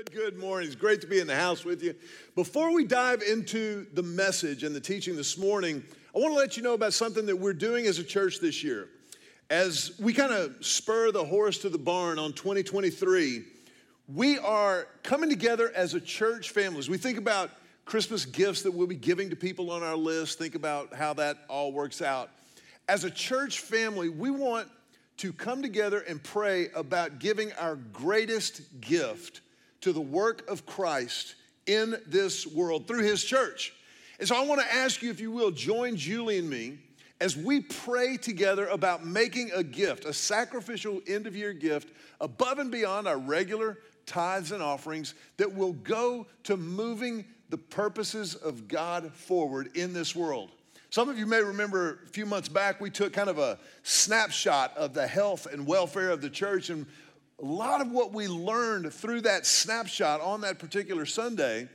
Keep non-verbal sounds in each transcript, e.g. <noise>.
Good, good morning. It's great to be in the house with you. Before we dive into the message and the teaching this morning, I want to let you know about something that we're doing as a church this year. As we kind of spur the horse to the barn on 2023, we are coming together as a church family. As we think about Christmas gifts that we'll be giving to people on our list, think about how that all works out. As a church family, we want to come together and pray about giving our greatest gift to the work of Christ in this world through his church. And so I want to ask you, if you will, join Julie and me as we pray together about making a gift, a sacrificial end of year gift above and beyond our regular tithes and offerings that will go to moving the purposes of God forward in this world. Some of you may remember a few months back, we took kind of a snapshot of the health and welfare of the church. And a lot of what we learned through that snapshot on that particular Sunday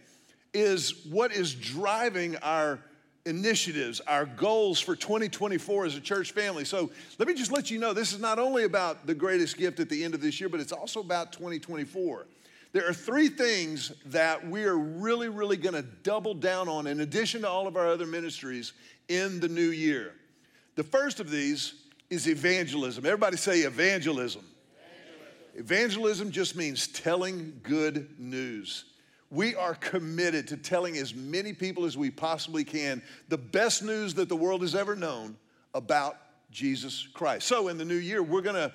is what is driving our initiatives, our goals for 2024 as a church family. So let me just let you know this is not only about the greatest gift at the end of this year, but it's also about 2024. There are three things that we are really, really gonna double down on in addition to all of our other ministries in the new year. The first of these is evangelism. Everybody say evangelism. Evangelism, just means telling good news. We are committed to telling as many people as we possibly can the best news that the world has ever known about Jesus Christ. So, in the new year, we're gonna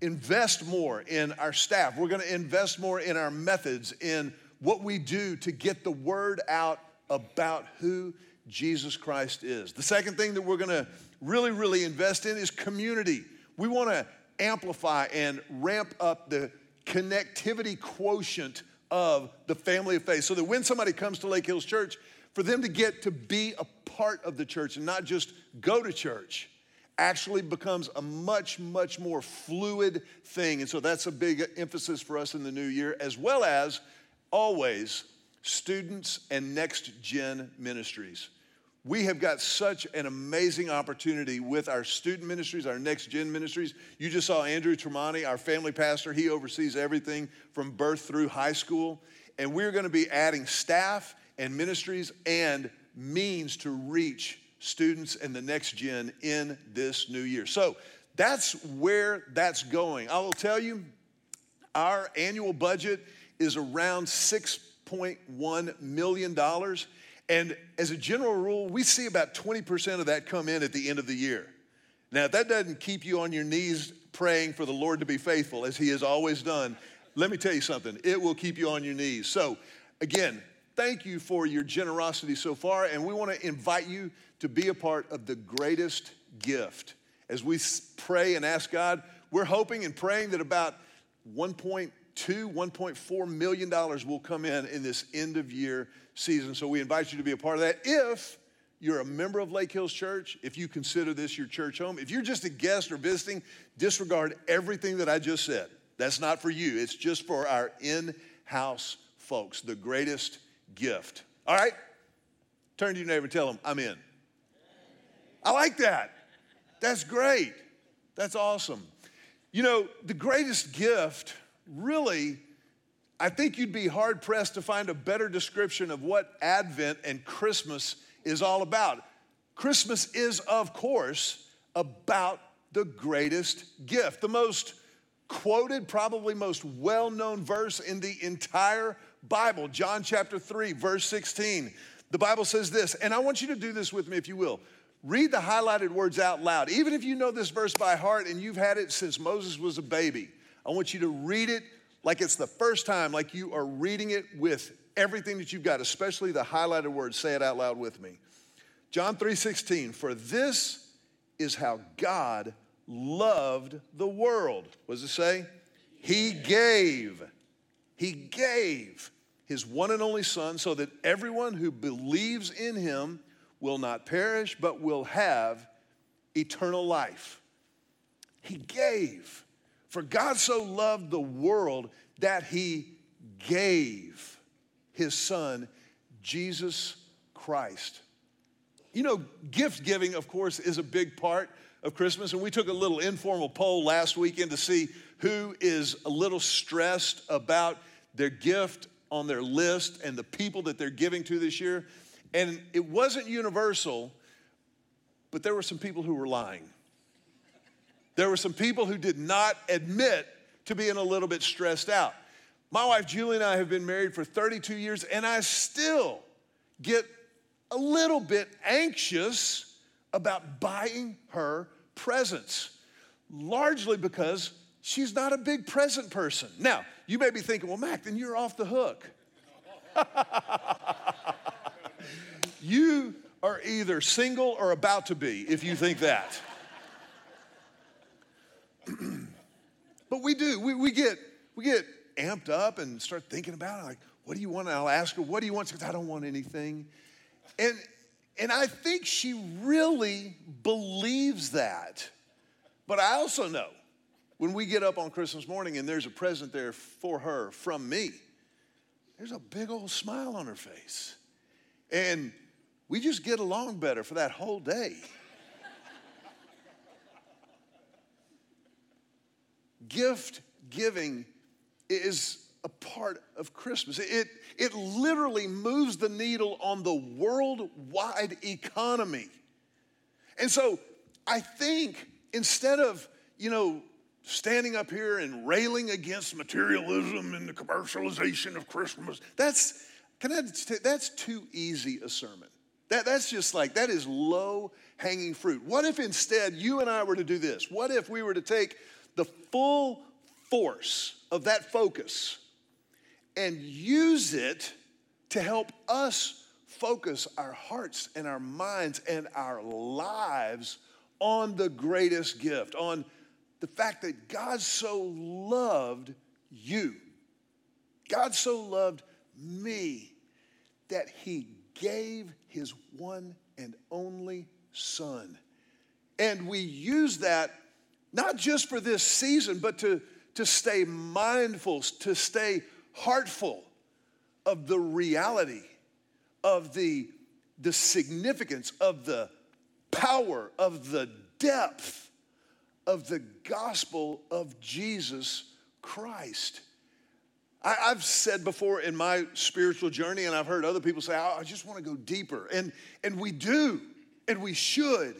invest more in our staff. We're gonna invest more in our methods, in what we do to get the word out about who Jesus Christ is. The second thing that we're gonna really, really invest in is community. We wanna amplify and ramp up the connectivity quotient of the family of faith so that when somebody comes to Lake Hills Church, for them to get to be a part of the church and not just go to church actually becomes a much, much more fluid thing. And so that's a big emphasis for us in the new year, as well as always students and next gen ministries. We have got such an amazing opportunity with our student ministries, our next gen ministries. You just saw Andrew Tremonti, our family pastor. He oversees everything from birth through high school. And we're going to be adding staff and ministries and means to reach students and the next gen in this new year. So that's where that's going. I will tell you, our annual budget is around $6.1 million. And as a general rule, we see about 20% of that come in at the end of the year. Now, if that doesn't keep you on your knees praying for the Lord to be faithful, as He has always done, let me tell you something, it will keep you on your knees. So, again, thank you for your generosity so far, and we want to invite you to be a part of the greatest gift. As we pray and ask God, we're hoping and praying that about 1.2, 1.4 million dollars will come in in this end of year season. So we invite you to be a part of that. If you're a member of Lake Hills Church, if you consider this your church home, if you're just a guest or visiting, disregard everything that I just said. That's not for you, it's just for our in house folks, the greatest gift. All right? Turn to your neighbor and tell them, I'm in. I like that. That's great. That's awesome. You know, the greatest gift really I think you'd be hard pressed to find a better description of what Advent and Christmas is all about. Christmas is, of course, about the greatest gift, the most quoted, probably most well known verse in the entire Bible, John chapter 3, verse 16. The Bible says this, and I want you to do this with me if you will. Read the highlighted words out loud. Even if you know this verse by heart and you've had it since Moses was a baby, I want you to read it like it's the first time, like you are reading it with everything that you've got, especially the highlighted words. Say it out loud with me. John 3:16, for this is how God loved the world. What does it say? He gave. He gave his one and only son so that everyone who believes in him will not perish but will have eternal life. He gave. For God so loved the world that he gave his son, Jesus Christ. You know, gift giving, of course, is a big part of Christmas. And we took a little informal poll last weekend to see who is a little stressed about their gift on their list and the people that they're giving to this year. And it wasn't universal, but there were some people who were lying. There were some people who did not admit to being a little bit stressed out. My wife Julie and I have been married for 32 years, and I still get a little bit anxious about buying her presents, largely because she's not a big present person. Now, you may be thinking, well, Mac, then you're off the hook. <laughs> you are either single or about to be if you think that. We do, we, we, get, we get amped up and start thinking about it like, what do you want? And I'll ask her, what do you want? She goes, I don't want anything. And, and I think she really believes that. But I also know when we get up on Christmas morning and there's a present there for her from me, there's a big old smile on her face. And we just get along better for that whole day. Gift giving is a part of Christmas. It, it literally moves the needle on the worldwide economy. And so I think instead of, you know, standing up here and railing against materialism and the commercialization of Christmas, that's, can I, that's too easy a sermon. That, that's just like, that is low hanging fruit. What if instead you and I were to do this? What if we were to take the full force of that focus and use it to help us focus our hearts and our minds and our lives on the greatest gift, on the fact that God so loved you. God so loved me that he gave his one and only son. And we use that not just for this season, but to, to stay mindful, to stay heartful of the reality, of the, the significance, of the power, of the depth of the gospel of Jesus Christ. I, have said before in my spiritual journey, and I've heard other people say, I just want to go deeper. And, and we do, and we should.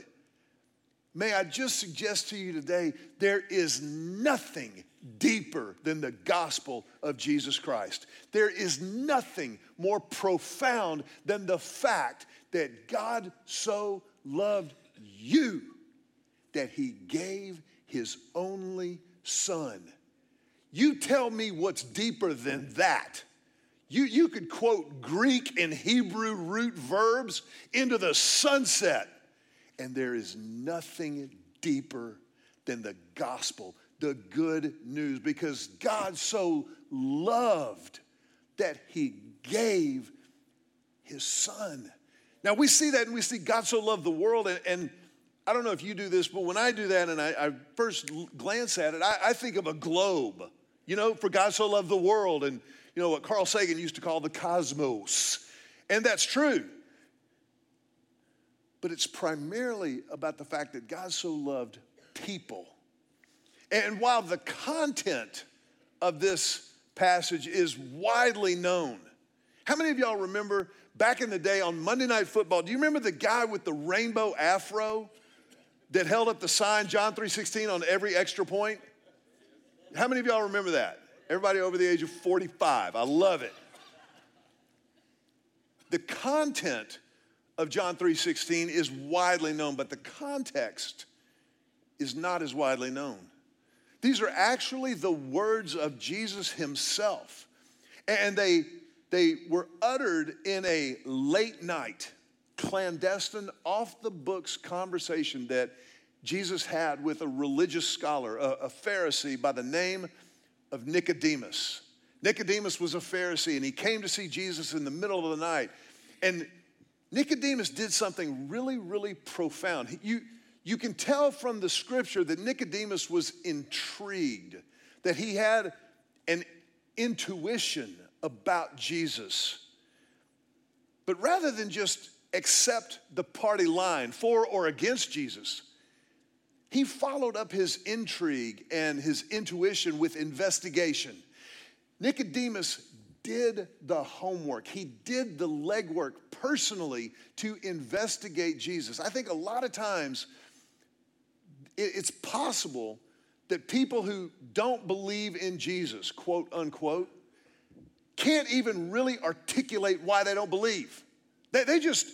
May I just suggest to you today there is nothing deeper than the gospel of Jesus Christ. There is nothing more profound than the fact that God so loved you that he gave his only son. You tell me what's deeper than that. You, you could quote Greek and Hebrew root verbs into the sunset, and there is nothing deeper than the gospel the good news because God so loved that he gave his son. Now we see that and we see God so loved the world, and, and I don't know if you do this, but when I do that and I, I first glance at it, I, I, think of a globe. You know, for God so loved the world, and you know what Carl Sagan used to call the cosmos. And that's true. But it's primarily about the fact that God so loved people and while the content of this passage is widely known, how many of y'all remember back in the day on Monday Night Football? Do you remember the guy with the rainbow afro that held up the sign John 3:16 on every extra point? How many of y'all remember that? Everybody over the age of 45. I love it. The content of John 3:16 is widely known, but the context is not as widely known. These are actually the words of Jesus himself. And they, they were uttered in a late night, clandestine, off the books conversation that Jesus had with a religious scholar, a, a Pharisee by the name of Nicodemus. Nicodemus was a Pharisee and he came to see Jesus in the middle of the night. And Nicodemus did something really, really profound. You, you can tell from the scripture that Nicodemus was intrigued, that he had an intuition about Jesus. But rather than just accept the party line for or against Jesus, he followed up his intrigue and his intuition with investigation. Nicodemus did the homework. He did the legwork personally to investigate Jesus. I think a lot of times it's possible that people who don't believe in Jesus, quote unquote, can't even really articulate why they don't believe. They, they just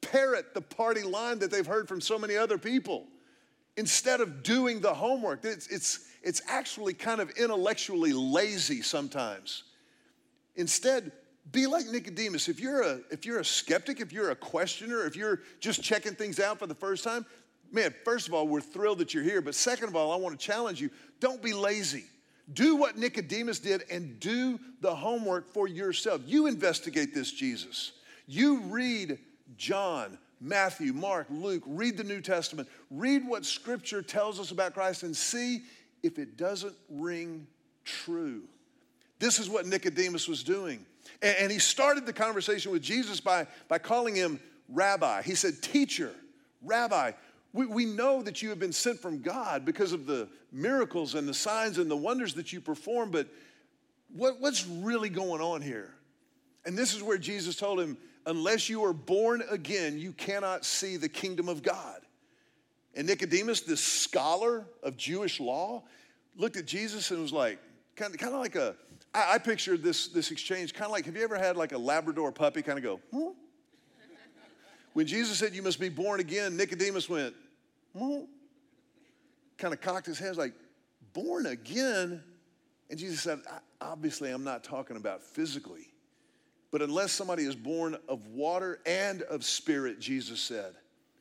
parrot the party line that they've heard from so many other people instead of doing the homework. It's, it's, it's actually kind of intellectually lazy sometimes. Instead, be like Nicodemus. If you're a if you're a skeptic, if you're a questioner, if you're just checking things out for the first time, man, first of all, we're thrilled that you're here, but second of all, I want to challenge you, don't be lazy. Do what Nicodemus did and do the homework for yourself. You investigate this Jesus. You read John, Matthew, Mark, Luke, read the New Testament, read what scripture tells us about Christ and see if it doesn't ring true. This is what Nicodemus was doing. And, he started the conversation with Jesus by, by calling him rabbi. He said, Teacher, rabbi, we, we know that you have been sent from God because of the miracles and the signs and the wonders that you perform, but what, what's really going on here? And this is where Jesus told him, Unless you are born again, you cannot see the kingdom of God. And Nicodemus, this scholar of Jewish law, looked at Jesus and was like, kind of, kind of like a, I, I pictured this, this exchange kind of like, have you ever had like a Labrador puppy kind of go, hmm? When Jesus said you must be born again, Nicodemus went, hmm? Kind of cocked his head like, born again? And Jesus said, obviously, I'm not talking about physically. But unless somebody is born of water and of spirit, Jesus said,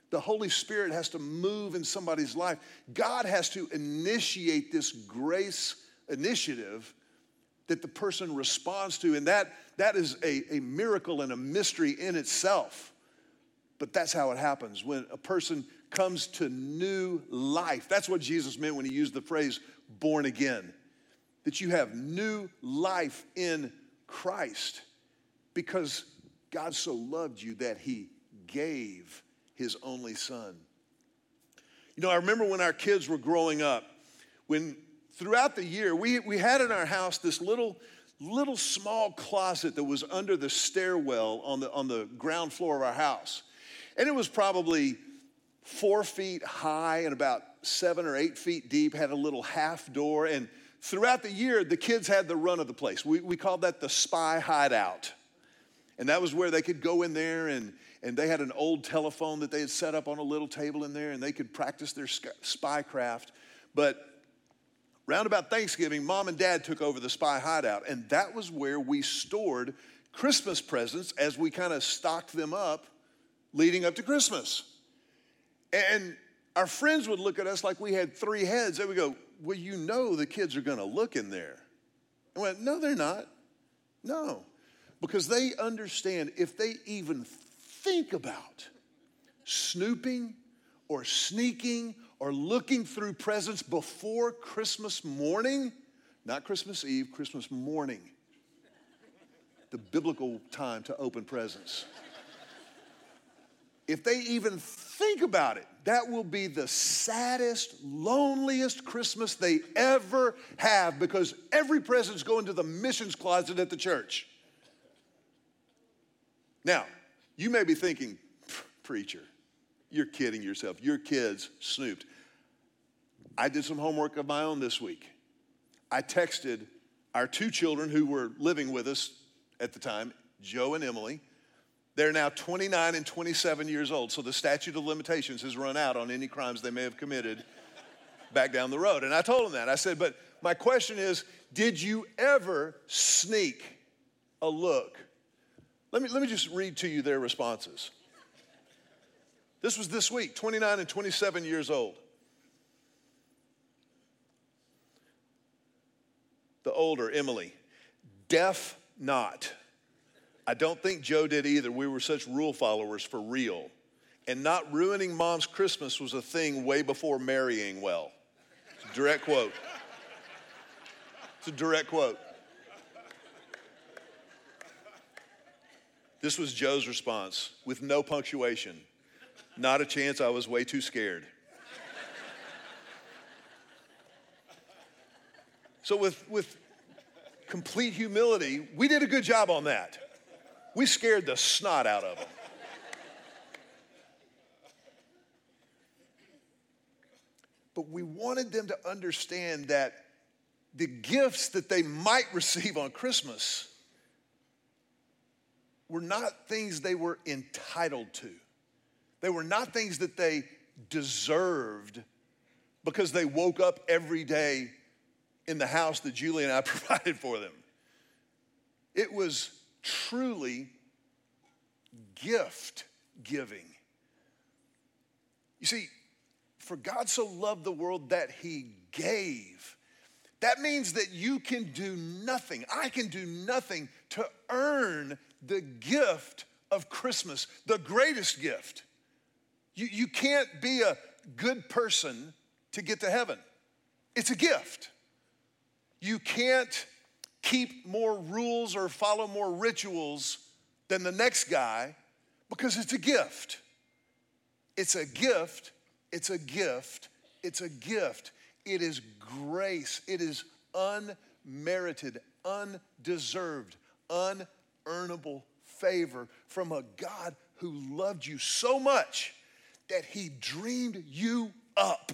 the Holy Spirit has to move in somebody's life. God has to initiate this grace initiative that the person responds to. And that, that is a, a miracle and a mystery in itself. But that's how it happens when a person comes to new life. That's what Jesus meant when he used the phrase born again. That you have new life in Christ because God so loved you that he gave his only son. You know, I remember when our kids were growing up, when throughout the year, we, we had in our house this little, little small closet that was under the stairwell on the, on the ground floor of our house. And it was probably four feet high and about seven or eight feet deep, had a little half door. And throughout the year, the kids had the run of the place. We, we called that the spy hideout. And that was where they could go in there and, and they had an old telephone that they had set up on a little table in there and they could practice their spy craft. But Round about Thanksgiving, mom and dad took over the spy hideout, and that was where we stored Christmas presents as we kind of stocked them up leading up to Christmas. And our friends would look at us like we had three heads. They would go, Well, you know the kids are going to look in there. I went, No, they're not. No. Because they understand if they even think about snooping or sneaking or looking through presents before Christmas morning, not Christmas Eve, Christmas morning, the biblical time to open presents. If they even think about it, that will be the saddest, loneliest Christmas they ever have because every present's going to the missions closet at the church. Now, you may be thinking, preacher, you're kidding yourself. Your kids snooped. I did some homework of my own this week. I texted our two children who were living with us at the time, Joe and Emily. They're now 29 and 27 years old, so the statute of limitations has run out on any crimes they may have committed <laughs> back down the road. And I told them that. I said, but my question is, did you ever sneak a look? Let me, let me just read to you their responses. This was this week, 29 and 27 years old. The older, Emily, deaf not. I don't think Joe did either. We were such rule followers for real. And not ruining mom's Christmas was a thing way before marrying well. Direct quote. It's a direct quote. This was Joe's response with no punctuation. Not a chance, I was way too scared. So, with, with complete humility, we did a good job on that. We scared the snot out of them. But we wanted them to understand that the gifts that they might receive on Christmas were not things they were entitled to. They were not things that they deserved because they woke up every day in the house that Julie and I <laughs> provided for them. It was truly gift giving. You see, for God so loved the world that he gave. That means that you can do nothing, I can do nothing to earn the gift of Christmas, the greatest gift. You, you can't be a good person to get to heaven, it's a gift. You can't keep more rules or follow more rituals than the next guy because it's a gift. It's a gift, it's a gift, it's a gift. It is grace, it is unmerited, undeserved, unearnable favor from a God who loved you so much that he dreamed you up.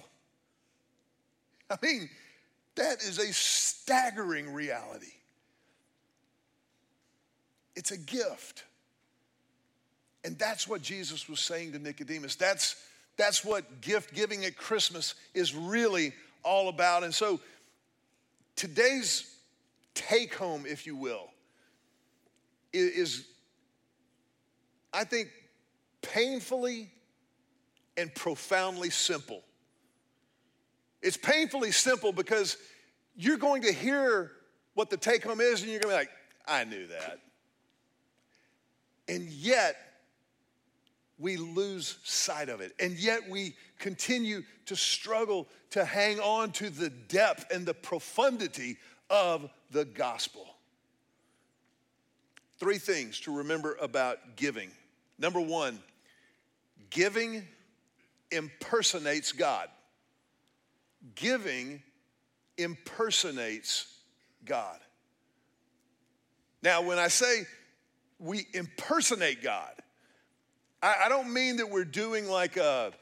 I mean, that is a staggering reality. It's a gift. And that's what Jesus was saying to Nicodemus. That's, that's what gift giving at Christmas is really all about. And so today's take home, if you will, is, I think, painfully and profoundly simple. It's painfully simple because you're going to hear what the take home is and you're going to be like, I knew that. And yet, we lose sight of it. And yet, we continue to struggle to hang on to the depth and the profundity of the gospel. Three things to remember about giving. Number one, giving impersonates God giving impersonates God. Now, when I say we impersonate God, I, I don't mean that we're doing like a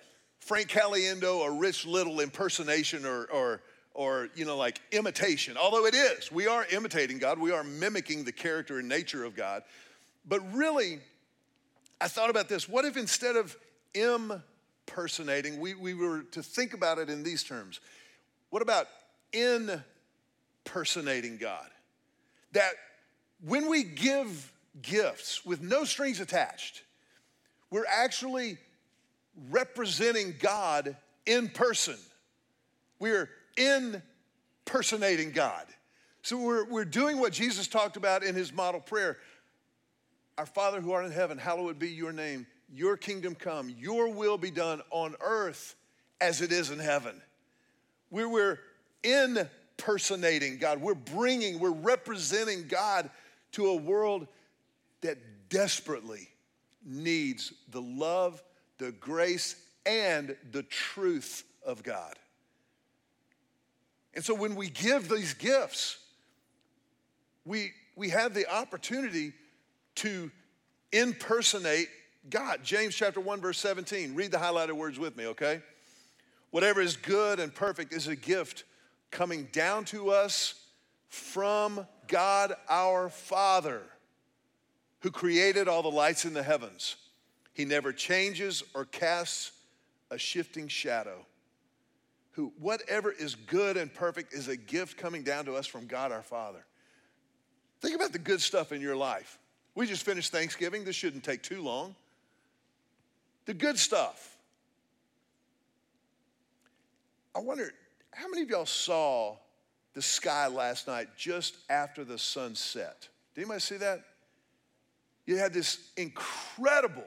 Frank Caliendo or Rich Little impersonation or, or, or, you know, like imitation, although it is. We are imitating God, we are mimicking the character and nature of God. But really, I thought about this what if instead of impersonating, we, we were to think about it in these terms? What about impersonating God? That when we give gifts with no strings attached, we're actually representing God in person. We're impersonating God. So we're, we're doing what Jesus talked about in his model prayer Our Father who art in heaven, hallowed be your name. Your kingdom come, your will be done on earth as it is in heaven. We're, we're impersonating God. We're bringing, we're representing God to a world that desperately needs the love, the grace, and the truth of God. And so when we give these gifts, we, we have the opportunity to impersonate God. James chapter 1, verse 17. Read the highlighted words with me, okay? Whatever is good and perfect is a gift coming down to us from God our Father, who created all the lights in the heavens. He never changes or casts a shifting shadow. Who, whatever is good and perfect is a gift coming down to us from God our Father. Think about the good stuff in your life. We just finished Thanksgiving. This shouldn't take too long. The good stuff. I wonder how many of y'all saw the sky last night just after the sun set? Did anybody see that? You had this incredible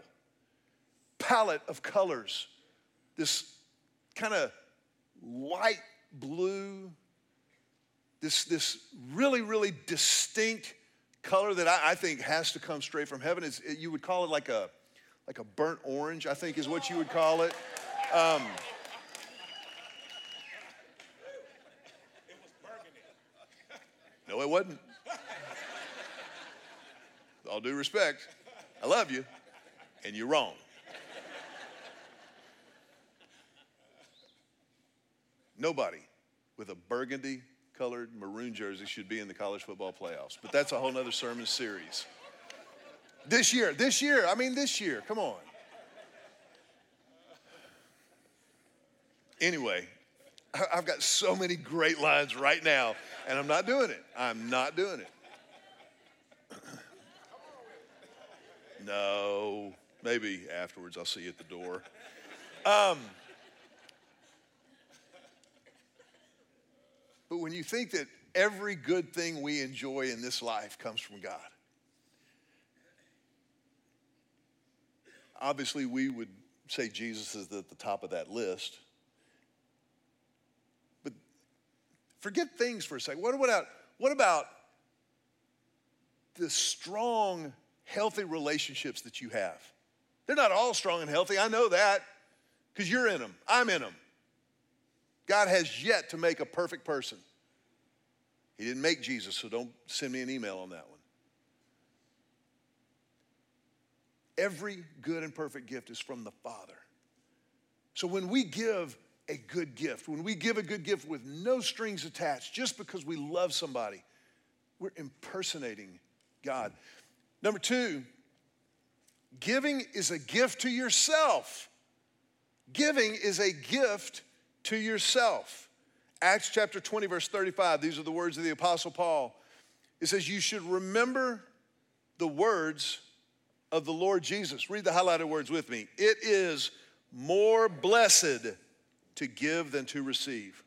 palette of colors, this kind of light blue, this, this really, really distinct color that I, I, think has to come straight from heaven. It's, you would call it like a, like a burnt orange, I think is what you would call it. Um, No, it wasn't. all due respect, I love you, and you're wrong. Nobody with a burgundy colored maroon jersey should be in the college football playoffs, but that's a whole nother sermon series. This year, this year, I mean, this year, come on. Anyway, <laughs> I've got so many great lines right now, and I'm not doing it. I'm not doing it. <clears throat> No, maybe afterwards I'll see you at the door. Um, but when you think that every good thing we enjoy in this life comes from God, obviously we would say Jesus is at the top of that list. But forget things for a second. What about, what about the strong healthy relationships that you have. They're not all strong and healthy. I know that because you're in them. I'm in them. God has yet to make a perfect person. He didn't make Jesus, so don't send me an email on that one. Every good and perfect gift is from the Father. So when we give a good gift, when we give a good gift with no strings attached, just because we love somebody, we're impersonating God. Number two, giving is a gift to yourself. Giving is a gift to yourself. Acts chapter 20, verse 35, these are the words of the Apostle Paul. It says, You should remember the words of the Lord Jesus. Read the highlighted words with me. It is more blessed to give than to receive.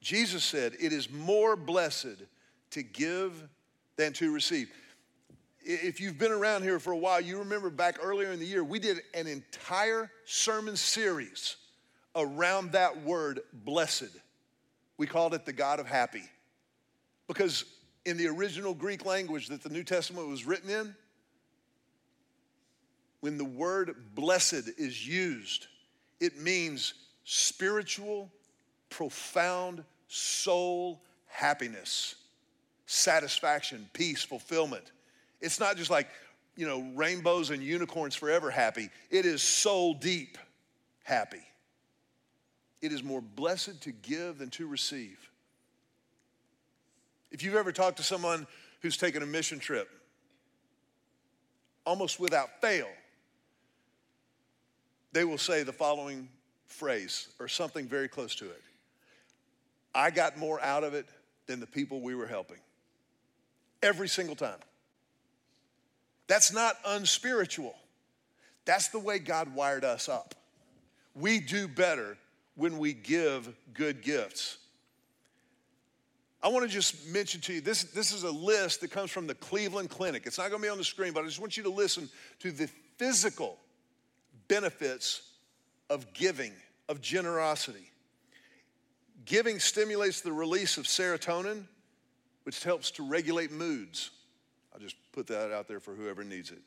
Jesus said, It is more blessed to give than to receive if you've been around here for a while, you remember back earlier in the year, we did an entire sermon series around that word blessed. We called it the God of happy. Because in the original Greek language that the New Testament was written in, when the word blessed is used, it means spiritual, profound soul happiness, satisfaction, peace, fulfillment. It's not just like, you know, rainbows and unicorns forever happy. It is soul deep happy. It is more blessed to give than to receive. If you've ever talked to someone who's taken a mission trip, almost without fail, they will say the following phrase or something very close to it I got more out of it than the people we were helping. Every single time. That's not unspiritual. That's the way God wired us up. We do better when we give good gifts. I want to just mention to you this, this is a list that comes from the Cleveland Clinic. It's not going to be on the screen, but I just want you to listen to the physical benefits of giving, of generosity. Giving stimulates the release of serotonin, which helps to regulate moods. I'll just put that out there for whoever needs it.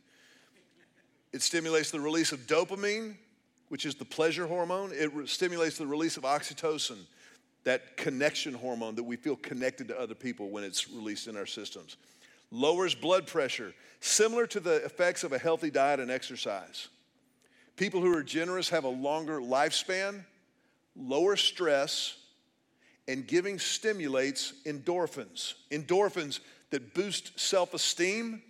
It stimulates the release of dopamine, which is the pleasure hormone. It re- stimulates the release of oxytocin, that connection hormone that we feel connected to other people when it's released in our systems. Lowers blood pressure, similar to the effects of a healthy diet and exercise. People who are generous have a longer lifespan, lower stress, and giving stimulates endorphins. Endorphins that boost self esteem,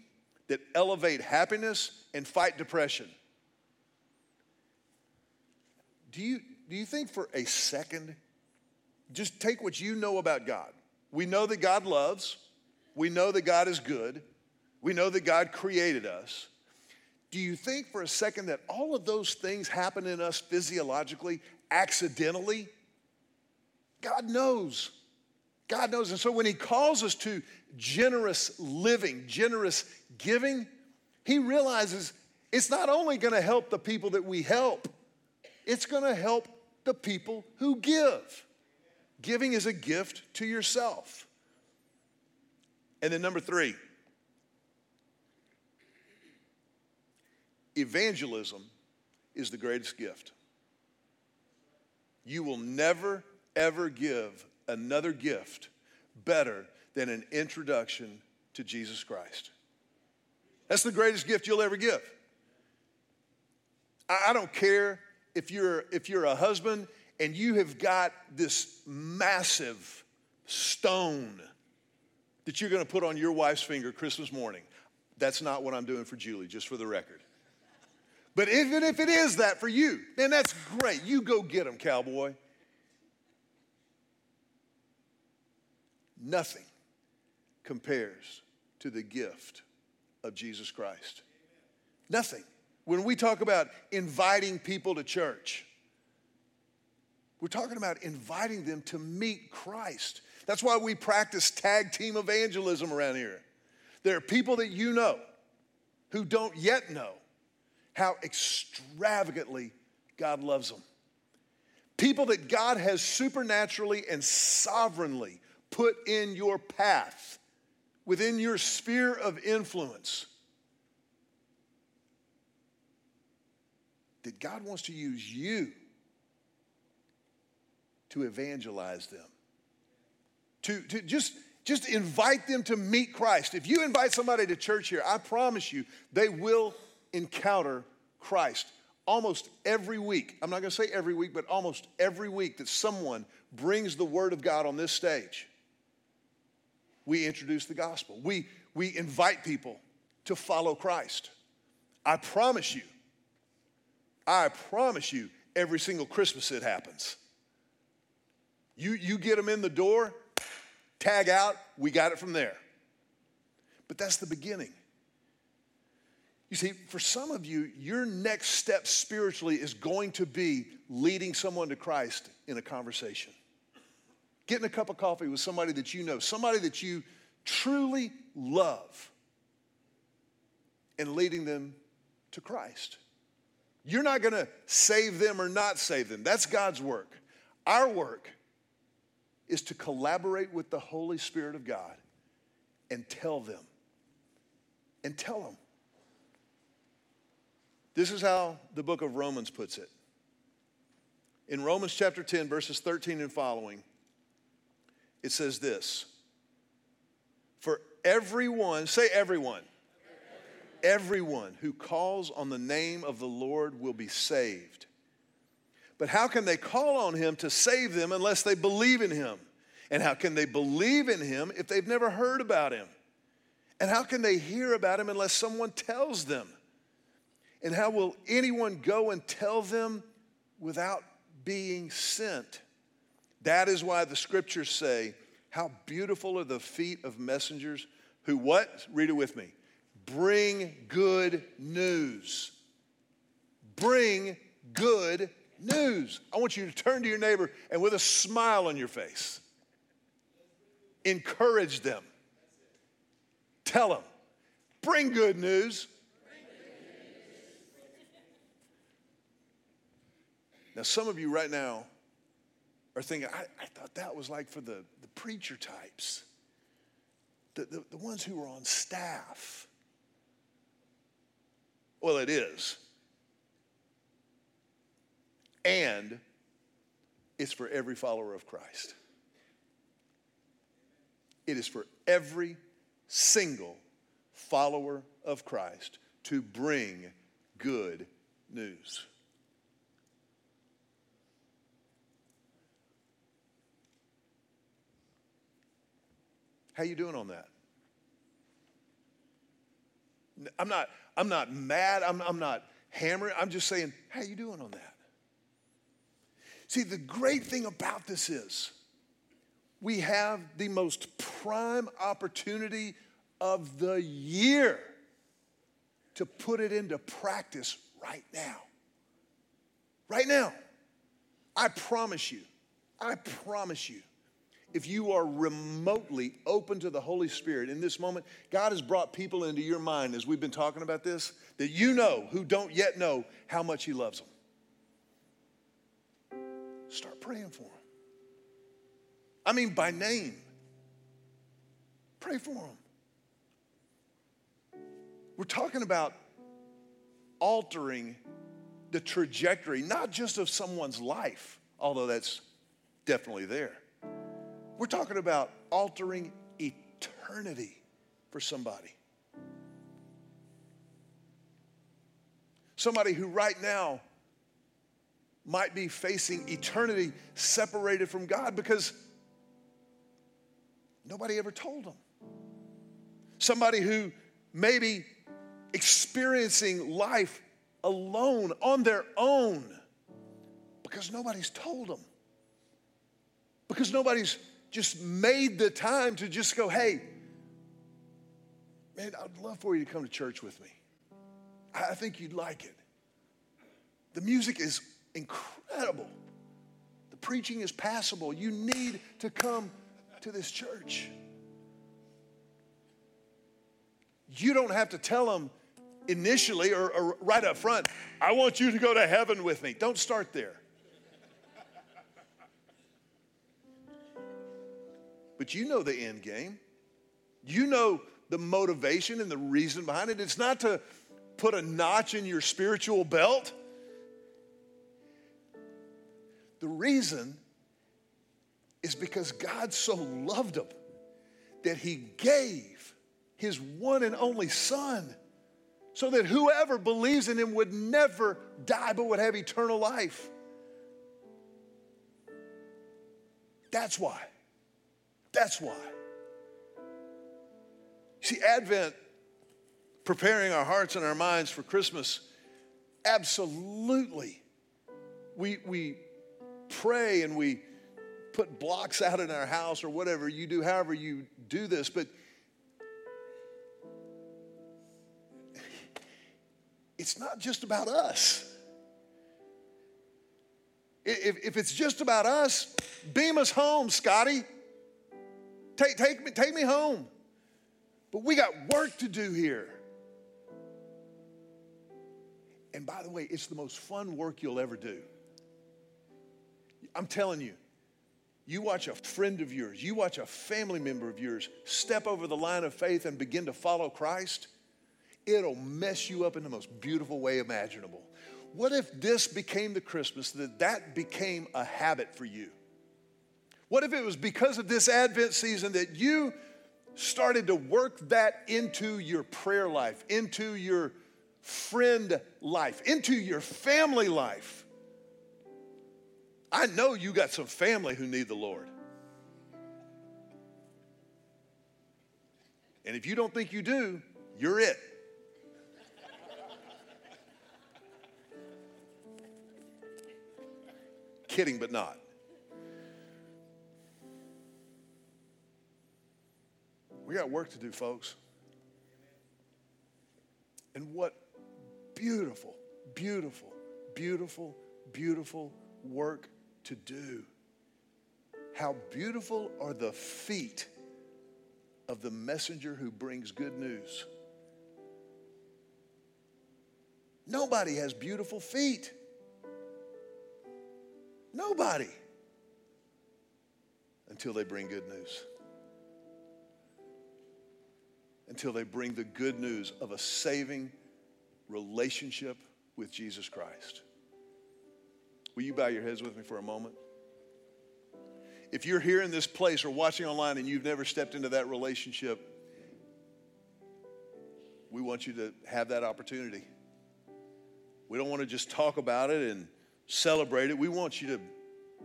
that elevate happiness, and fight depression. Do you, do you think for a second, just take what you know about God? We know that God loves, we know that God is good, we know that God created us. Do you think for a second that all of those things happen in us physiologically, accidentally? God knows. God knows. And so when He calls us to generous living, generous giving, He realizes it's not only going to help the people that we help, it's going to help the people who give. Giving is a gift to yourself. And then number three, evangelism is the greatest gift. You will never, ever give another gift better than an introduction to Jesus Christ. That's the greatest gift you'll ever give. I, don't care if you're, if you're a husband and you have got this massive stone that you're going to put on your wife's finger Christmas morning. That's not what I'm doing for Julie, just for the record. But even if it is that for you, then that's great. You go get them, cowboy. Nothing compares to the gift of Jesus Christ. Nothing. When we talk about inviting people to church, we're talking about inviting them to meet Christ. That's why we practice tag team evangelism around here. There are people that you know who don't yet know how extravagantly God loves them. People that God has supernaturally and sovereignly put in your path, within your sphere of influence. That God wants to use you to evangelize them. To, to just, just invite them to meet Christ. If you invite somebody to church here, I promise you, they will encounter Christ. Almost every week, I'm not gonna say every week, but almost every week that someone brings the Word of God on this stage, we introduce the gospel. We, we invite people to follow Christ. I promise you, I promise you, every single Christmas it happens. You, you get them in the door, tag out, we got it from there. But that's the beginning. You see, for some of you, your next step spiritually is going to be leading someone to Christ in a conversation. Getting a cup of coffee with somebody that you know, somebody that you truly love, and leading them to Christ. You're not going to save them or not save them. That's God's work. Our work is to collaborate with the Holy Spirit of God and tell them. And tell them. This is how the book of Romans puts it. In Romans chapter 10, verses 13 and following, it says this For everyone, say everyone, everyone who calls on the name of the Lord will be saved. But how can they call on him to save them unless they believe in him? And how can they believe in him if they've never heard about him? And how can they hear about him unless someone tells them? And how will anyone go and tell them without being sent? That is why the scriptures say, How beautiful are the feet of messengers who what? Read it with me. Bring good news. Bring good news. I want you to turn to your neighbor and with a smile on your face, encourage them. Tell them, bring good news. Now, some of you right now are thinking, I, I thought that was like for the, the preacher types, the, the, the ones who were on staff. Well, it is and it's for every follower of Christ. It is for every single follower of Christ to bring good news. How you doing on that? I'm not, I'm not mad. I'm, I'm not hammering. I'm just saying, how you doing on that? See, the great thing about this is we have the most prime opportunity of the year to put it into practice right now. Right now. I promise you, I promise you, if you are remotely open to the Holy Spirit in this moment, God has brought people into your mind as we've been talking about this that you know who don't yet know how much He loves them. Start praying for them. I mean, by name. Pray for them. We're talking about altering the trajectory, not just of someone's life, although that's definitely there. We're talking about altering eternity for somebody. Somebody who right now might be facing eternity separated from God because nobody ever told them. Somebody who may be experiencing life alone on their own because nobody's told them. Because nobody's just made the time to just go, hey, man, I'd love for you to come to church with me. I think you'd like it. The music is incredible. The preaching is passable. You need to come to this church. You don't have to tell them initially or, or, right up front, I want you to go to heaven with me. Don't start there. But you know the end game. You know the motivation and the reason behind it. It's not to put a notch in your spiritual belt. The reason is because God so loved them that he gave his one and only son so that whoever believes in him would never die but would have eternal life. That's why. That's why. See, Advent, preparing our hearts and our minds for Christmas, absolutely. We, we pray and we put blocks out in our house or whatever you do, however you do this, but it's not just about us. If, if it's just about us, beam us home, Scotty. Take, take, me, take me home. But we got work to do here. And by the way, it's the most fun work you'll ever do. I'm telling you, you watch a friend of yours, you watch a family member of yours step over the line of faith and begin to follow Christ, it'll mess you up in the most beautiful way imaginable. What if this became the Christmas that that became a habit for you? What if it was because of this Advent season that you started to work that into your prayer life, into your friend life, into your family life? I know you got some family who need the Lord. And if you don't think you do, you're it. Kidding, but not. We got work to do, folks. And what beautiful, beautiful, beautiful, beautiful work to do. How beautiful are the feet of the messenger who brings good news. Nobody has beautiful feet. Nobody. Until they bring good news. Until they bring the good news of a saving relationship with Jesus Christ. Will you bow your heads with me for a moment? If you're here in this place or watching online and you've never stepped into that relationship, we want you to have that opportunity. We don't want to just talk about it and celebrate it. We want you to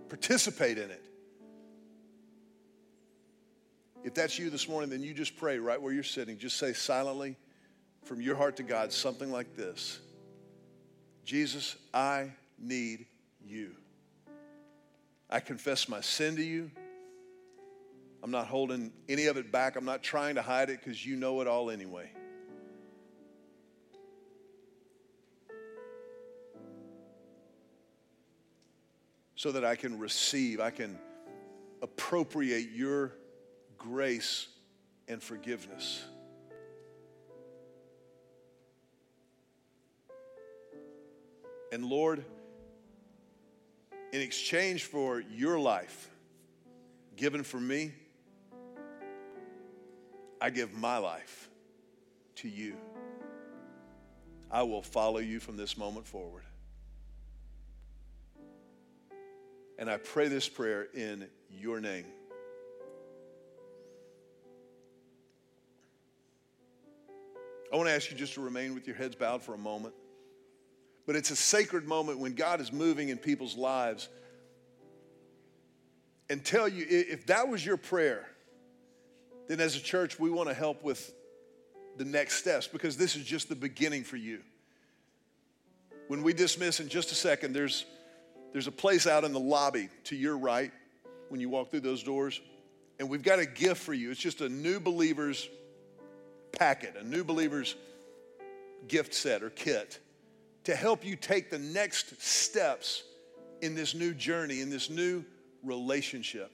participate in it. If that's you this morning, then you just pray right where you're sitting. Just say silently from your heart to God something like this Jesus, I need you. I confess my sin to you. I'm not holding any of it back. I'm not trying to hide it because you know it all anyway. So that I can receive, I can appropriate your grace and forgiveness. And Lord, in exchange for your life given for me, I give my life to you. I will follow you from this moment forward. And I pray this prayer in your name. I want to ask you just to remain with your heads bowed for a moment. but it's a sacred moment when God is moving in people's lives. And tell you, if that was your prayer, then as a church, we want to help with the next steps because this is just the beginning for you. When we dismiss in just a second, there's, there's a place out in the lobby to your right when you walk through those doors. And we've got a gift for you. It's just a new believer's packet, a new believer's gift set or kit to help you take the next steps in this new journey, in this new relationship.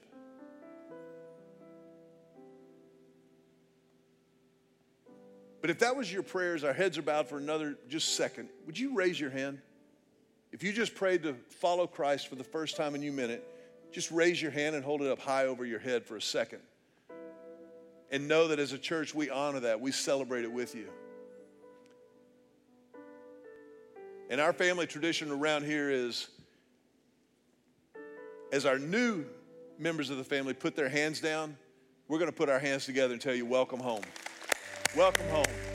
But if that was your prayers, our heads are bowed for another just second. Would you raise your hand? If you just prayed to follow Christ for the first time in you minute, just raise your hand and hold it up high over your head for a second. And know that as a church, we honor that. We celebrate it with you. And our family tradition around here is as our new members of the family put their hands down, we're going to put our hands together and tell you, Welcome home. Welcome home.